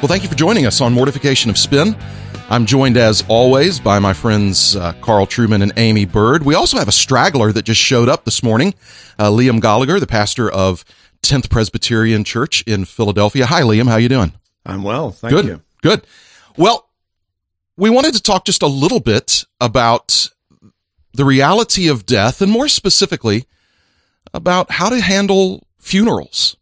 Well, thank you for joining us on Mortification of Spin. I'm joined, as always, by my friends uh, Carl Trueman and Aimee Byrd. We also have a straggler that just showed up this morning, uh, Liam Goligher, the pastor of 10th Presbyterian Church in Philadelphia. Hi, Liam. How you doing? I'm well, thank Good. you. Good. Well, we wanted to talk just a little bit about the reality of death, and more specifically, about how to handle funerals.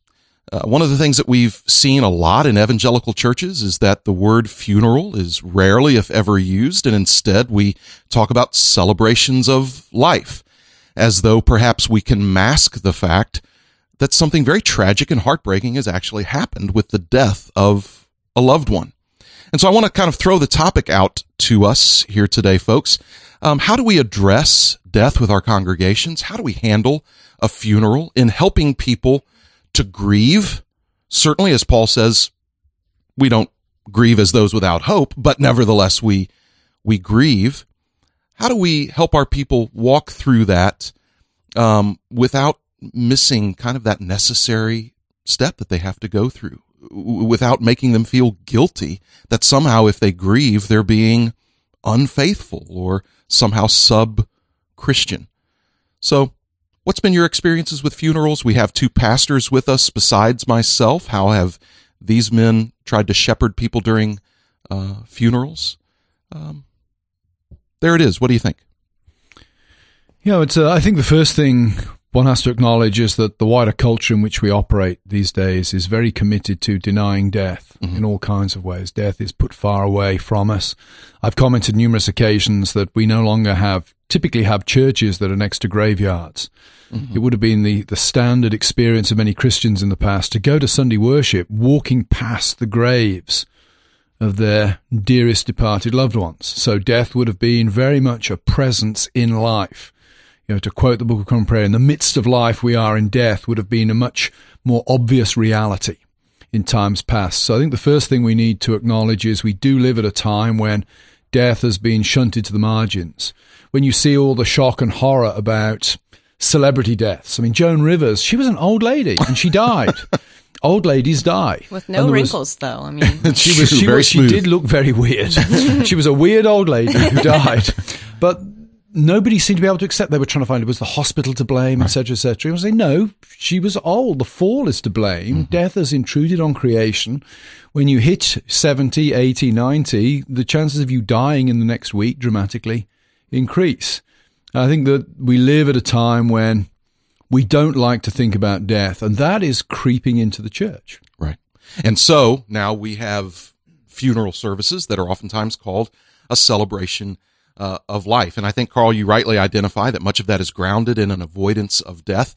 Uh, one of the things that we've seen a lot in evangelical churches is that the word funeral is rarely, if ever, used, and instead we talk about celebrations of life, as though perhaps we can mask the fact that something very tragic and heartbreaking has actually happened with the death of a loved one. And so I want to kind of throw the topic out to us here today, folks. Um, how do we address death with our congregations? How do we handle a funeral in helping people to grieve? Certainly, as Paul says, we don't grieve as those without hope, but nevertheless, we, we grieve. How do we help our people walk through that, um, without missing kind of that necessary step that they have to go through? without making them feel guilty that somehow if they grieve they're being unfaithful or somehow sub Christian. So, what's been your experiences with funerals? We have two pastors with us besides myself. How have these men tried to shepherd people during uh, funerals? Um, there it is. What do you think? You know, it's. Uh, I think the first thing one has to acknowledge is that the wider culture in which we operate these days is very committed to denying death mm-hmm. in all kinds of ways. Death is put far away from us. I've commented numerous occasions that we no longer have, typically have churches that are next to graveyards. Mm-hmm. It would have been the, the standard experience of many Christians in the past to go to Sunday worship walking past the graves of their dearest departed loved ones. So death would have been very much a presence in life you know, to quote the Book of Common Prayer, in the midst of life we are in death would have been a much more obvious reality in times past. So I think the first thing we need to acknowledge is we do live at a time when death has been shunted to the margins. When you see all the shock and horror about celebrity deaths. I mean, Joan Rivers, she was an old lady and she died. old ladies die with no wrinkles, was, though. I mean, she was she, was, she did look very weird. she was a weird old lady who died, but nobody seemed to be able to accept they were trying to find it was the hospital to blame, etc., etc. I was saying, no, she was old. The fall is to blame. Mm-hmm. Death has intruded on creation. When you hit 70, 80, 90, the chances of you dying in the next week dramatically increase. I think that we live at a time when we don't like to think about death, and that is creeping into the church. Right. And so now we have funeral services that are oftentimes called a celebration uh, of life. And I think, Carl, you rightly identify that much of that is grounded in an avoidance of death.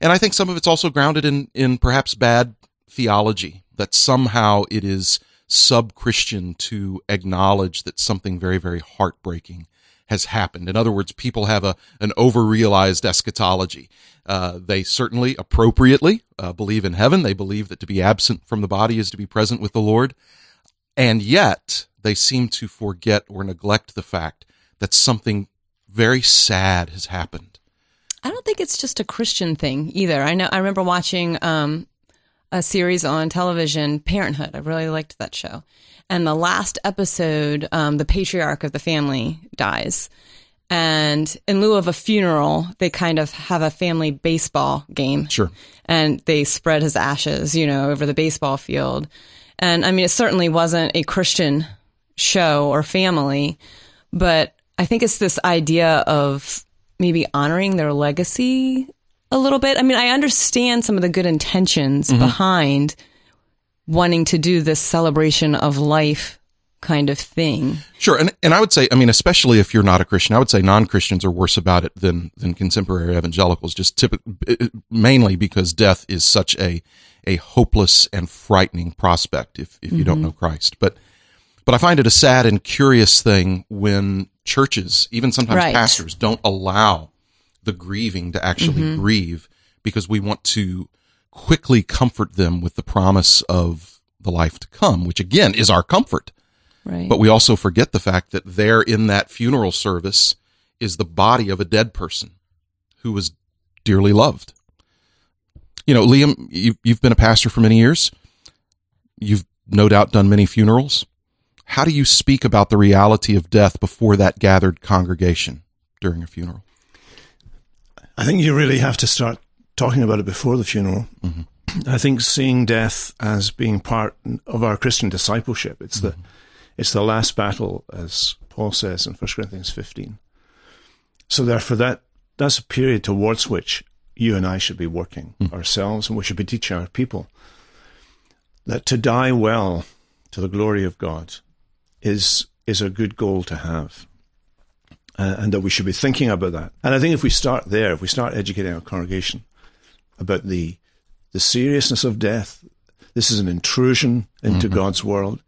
And I think some of it's also grounded in, in perhaps bad theology, that somehow it is sub Christian to acknowledge that something very, very heartbreaking has happened. In other words, people have a an over-realized eschatology. Uh, they certainly appropriately uh, believe in heaven. They believe that to be absent from the body is to be present with the Lord. And yet they seem to forget or neglect the fact that something very sad has happened. I don't think it's just a Christian thing either. I know I remember watching um, a series on television, Parenthood. I really liked that show. And the last episode, um, the patriarch of the family dies. And in lieu of a funeral, they kind of have a family baseball game. Sure. And they spread his ashes, you know, over the baseball field. And I mean, it certainly wasn't a Christian show or family, but I think it's this idea of maybe honoring their legacy a little bit. I mean, I understand some of the good intentions mm-hmm. behind wanting to do this celebration of life kind of thing. Sure, and and I would say, I mean, especially if you're not a Christian, I would say non-Christians are worse about it than than contemporary evangelicals. Just typically, mainly because death is such a a hopeless and frightening prospect if if you mm-hmm. don't know Christ. But But I find it a sad and curious thing when churches, even sometimes Right. pastors, don't allow the grieving to actually Mm-hmm. grieve because we want to quickly comfort them with the promise of the life to come, which again is our comfort. Right. But we also forget the fact that there in that funeral service is the body of a dead person who was dearly loved. You know, Liam, you, you've been a pastor for many years. You've no doubt done many funerals. How do you speak about the reality of death before that gathered congregation during a funeral? I think you really have to start talking about it before the funeral. Mm-hmm. I think seeing death as being part of our Christian discipleship. It's the mm-hmm. it's the last battle, as Paul says in 1 Corinthians 15. So therefore, that that's a period towards which you and I should be working mm. ourselves, and we should be teaching our people that to die well to the glory of God is is a good goal to have uh, and that we should be thinking about that. And I think if we start there, if we start educating our congregation about the the seriousness of death, this is an intrusion into God's world.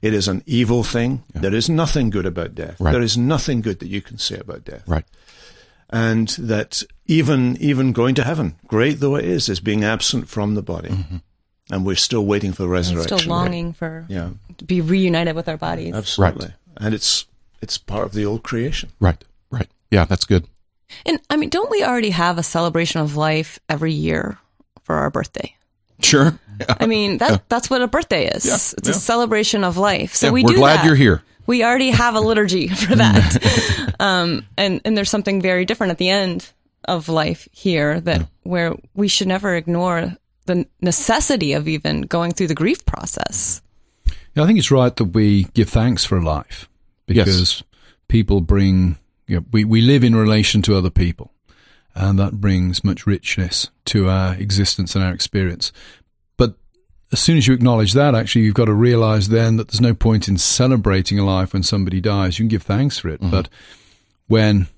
It is an evil thing. There is nothing good about death. Right. There is nothing good that you can say about death. Right. And that even even going to heaven, great though it is, is being absent from the body. And we're still waiting for the resurrection. Still longing for Yeah, to be reunited with our bodies. absolutely. And it's it's part of the old creation. Right. Right. Yeah, that's good. And I mean, don't we already have a celebration of life every year for our birthday? Sure. I mean, that that's what a birthday is. Yeah, it's yeah. a celebration of life. So Yeah, we we're do glad that. you're here. We already have a liturgy for that. um, and and there's something very different at the end of life here that where we should never ignore the necessity of even going through the grief process. Yeah, I think it's right that we give thanks for life because people bring, you know, we, we live in relation to other people and that brings much richness to our existence and our experience. But as soon as you acknowledge that, actually, you've got to realize then that there's no point in celebrating a life when somebody dies. You can give thanks for it. Mm-hmm. But when,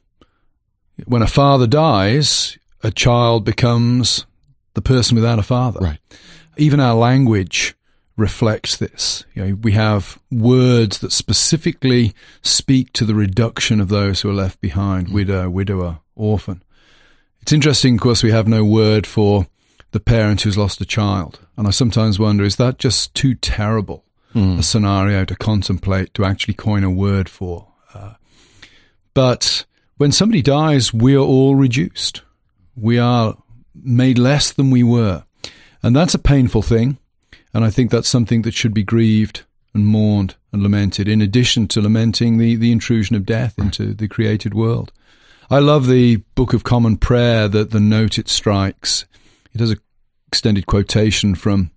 when a father dies, a child becomes the person without a father Right. even our language reflects this. You know, we have words that specifically speak to the reduction of those who are left behind, widow, widower, orphan. It's interesting, of course, we have no word for the parent who's lost a child. And I sometimes wonder, is that just too terrible a scenario to contemplate, to actually coin a word for? Uh, but when somebody dies, we are all reduced. We are made less than we were. And that's a painful thing. And I think that's something that should be grieved and mourned and lamented, in addition to lamenting the, the intrusion of death into the created world. I love the Book of Common Prayer that the note it strikes. It has an extended quotation from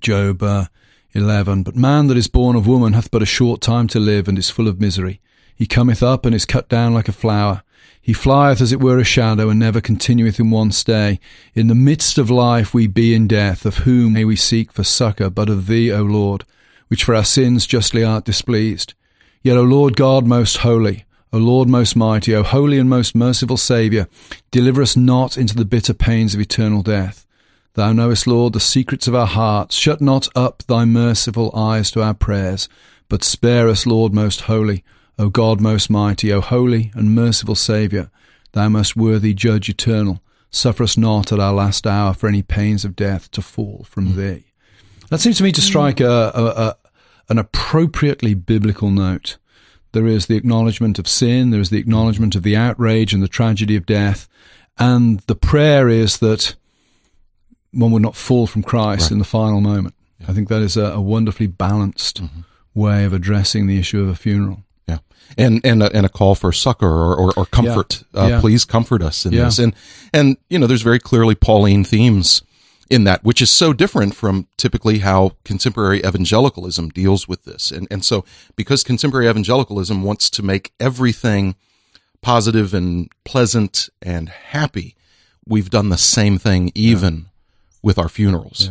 Job uh, 11. But man that is born of woman hath but a short time to live and is full of misery. He cometh up and is cut down like a flower. He flieth as it were a shadow and never continueth in one stay. In the midst of life we be in death, of whom may we seek for succour but of thee, O Lord, which for our sins justly art displeased. Yet, O Lord God most holy, O Lord most mighty, O holy and most merciful Saviour, deliver us not into the bitter pains of eternal death. Thou knowest, Lord, the secrets of our hearts. Shut not up thy merciful eyes to our prayers, but spare us, Lord most holy, O God most mighty, O holy and merciful Saviour, thou most worthy Judge eternal. Suffer us not at our last hour for any pains of death to fall from hmm. thee. That seems to me to strike a, a, a, an appropriately biblical note. There is the acknowledgement of sin, there is the acknowledgement of the outrage and the tragedy of death, and the prayer is that one would not fall from Christ in the final moment. I think that is a, a wonderfully balanced mm-hmm. way of addressing the issue of a funeral. Yeah, and and a, and a call for succor or or, or comfort. Uh, Yeah. Please comfort us in Yeah. this. And and you know, there's very clearly Pauline themes in that, which is so different from typically how contemporary evangelicalism deals with this. And and so because contemporary evangelicalism wants to make everything positive and pleasant and happy, we've done the same thing even with our funerals,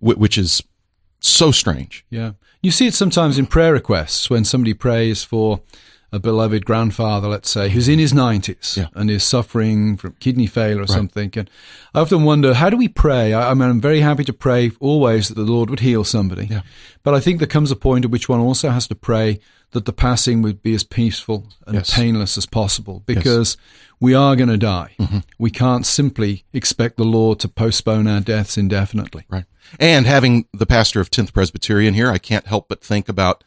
wh- which is so strange. Yeah. You see it sometimes in prayer requests when somebody prays for a beloved grandfather, let's say, who's in his 90s Yeah. and is suffering from kidney failure or something. And I often wonder, how do we pray? I, I mean, I'm very happy to pray always that the Lord would heal somebody. Yeah. But I think there comes a point at which one also has to pray that the passing would be as peaceful and Yes. painless as possible because we are going to die. Mm-hmm. We can't simply expect the Lord to postpone our deaths indefinitely. Right. And having the pastor of 10th Presbyterian here, I can't help but think about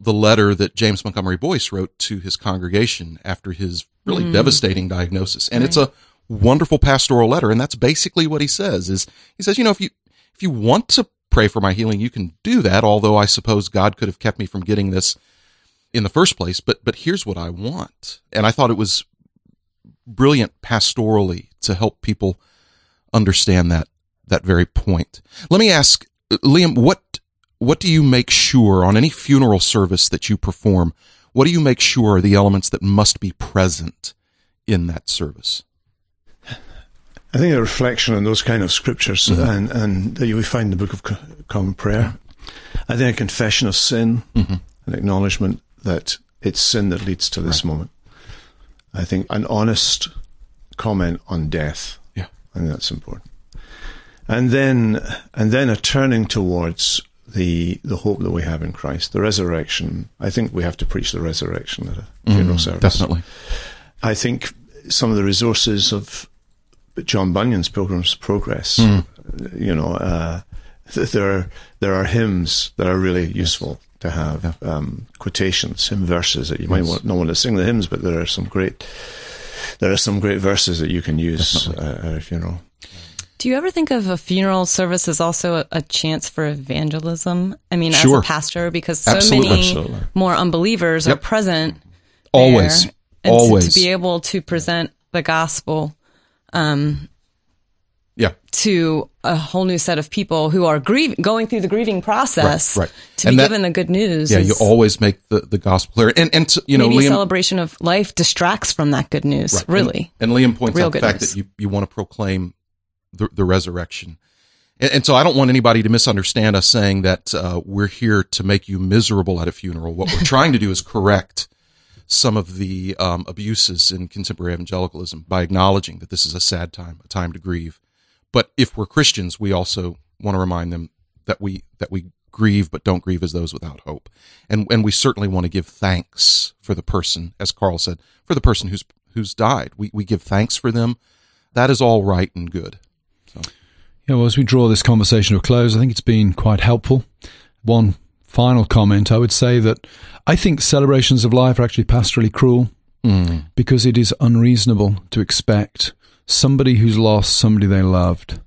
the letter that James Montgomery Boice wrote to his congregation after his really devastating diagnosis. And it's a wonderful pastoral letter. And that's basically what he says is he says, you know, if you, if you want to pray for my healing, you can do that. Although I suppose God could have kept me from getting this in the first place. But, but here's what I want. And I thought it was brilliant pastorally to help people understand that that very point. Let me ask Liam, what what do you make sure on any funeral service that you perform? What do you make sure are the elements that must be present in that service? I think a reflection on those kind of scriptures Mm-hmm. and, and that you would find in the Book of Common Prayer. I think a confession of sin, Mm-hmm. an acknowledgement that it's sin that leads to this moment. I think an honest comment on death. Yeah. I think that's important. And then, and then a turning towards the the hope that we have in Christ, the resurrection. I think we have to preach the resurrection at a funeral service. Definitely. I think some of the resources of John Bunyan's Pilgrim's Progress, Hmm. you know, uh, th- there are, there are hymns that are really useful to have, um, quotations, hymn verses that you might want, not want to sing the hymns, but there are some great, there are some great verses that you can use uh, at a funeral. Do you ever think of a funeral service as also a, a chance for evangelism? I mean, Sure. as a pastor, because so Absolutely. many Absolutely. more unbelievers Yep. are present. Always. there. And to- Always. to be able to present the gospel Yeah. to a whole new set of people who are grieving, going through the grieving process. Right, right. To And be that- given the good news. Yeah, is you always make the, the gospel clear. And and you know, maybe Liam celebration of life distracts from that good news. Right. Really. And, and Liam points Real out the fact news. that you, you want to proclaim the, the resurrection. And, and so I don't want anybody to misunderstand us saying that uh, we're here to make you miserable at a funeral. What we're trying to do is correct some of the um, abuses in contemporary evangelicalism by acknowledging that this is a sad time, a time to grieve. But if we're Christians, we also want to remind them that we that we grieve but don't grieve as those without hope. And and we certainly want to give thanks for the person, as Carl said, for the person who's who's died. We we give thanks for them. That is all right and good. So. Yeah, well, as we draw this conversation to a close, I think it's been quite helpful. One final comment I would say that I think celebrations of life are actually pastorally cruel hmm. because it is unreasonable to expect somebody who's lost somebody they loved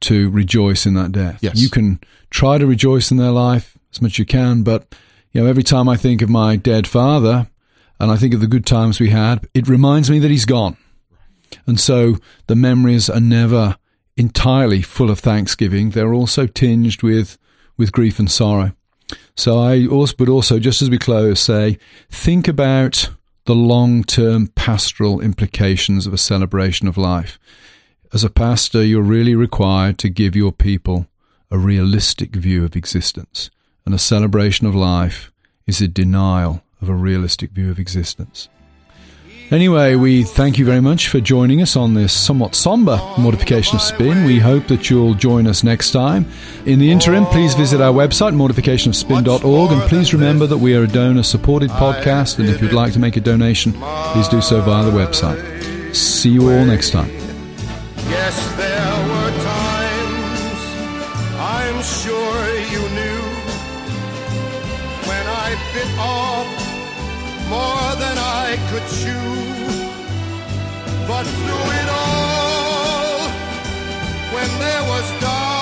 to rejoice in that death. Yes. You can try to rejoice in their life as much as you can, but you know, every time I think of my dead father and I think of the good times we had, it reminds me that he's gone. And so the memories are never entirely full of thanksgiving. They're also tinged with, with grief and sorrow. So I also, but also, just as we close, say, think about the long term pastoral implications of a celebration of life. As a pastor, you're really required to give your people a realistic view of existence. And a celebration of life is a denial of a realistic view of existence. Anyway, we thank you very much for joining us on this somewhat somber mortification of spin. We hope that you'll join us next time. In the interim, please visit our website, mortificationofspin.org, and please remember that we are a donor supported podcast. And if you'd like to make a donation, please do so via the website. See you all next time. Yes, there were times I'm sure you knew when I bit off more than I could chew. Through it all, when there was doubt,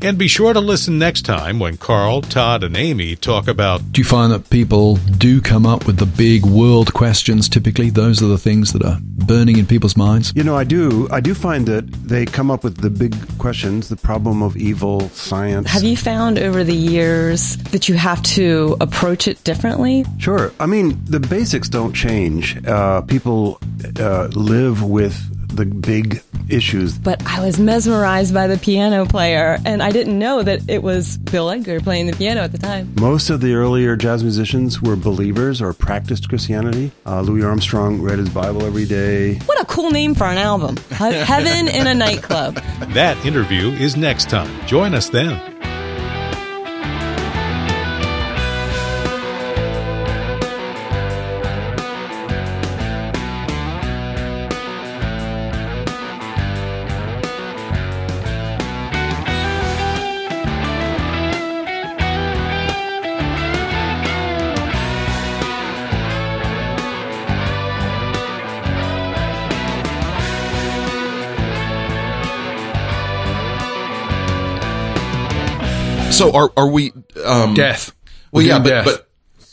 And be sure to listen next time when Carl, Todd, and Aimee talk about Do you find that people do come up with the big world questions typically? Those are the things that are burning in people's minds? You know, I do. I do find that they come up with the big questions: the problem of evil, science. Have you found over the years that you have to approach it differently? Sure. I mean, the basics don't change. Uh, people uh, live with the big issues. But I was mesmerized by the piano player, and I didn't know that it was Bill Edgar playing the piano at the time. Most of the earlier jazz musicians were believers or practiced Christianity. Uh, Louis Armstrong read his Bible every day. What a cool name for an album Heaven in a Nightclub. that interview is next time. Join us then. So are are we? Um, Death. Well, yeah, but, death. but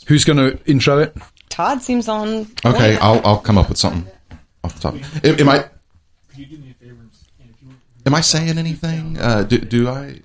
Who's going to intro it? Todd seems on. okay, point. I'll I'll come up with something off the top. Am, am I? Am I saying anything? Uh, do, do I?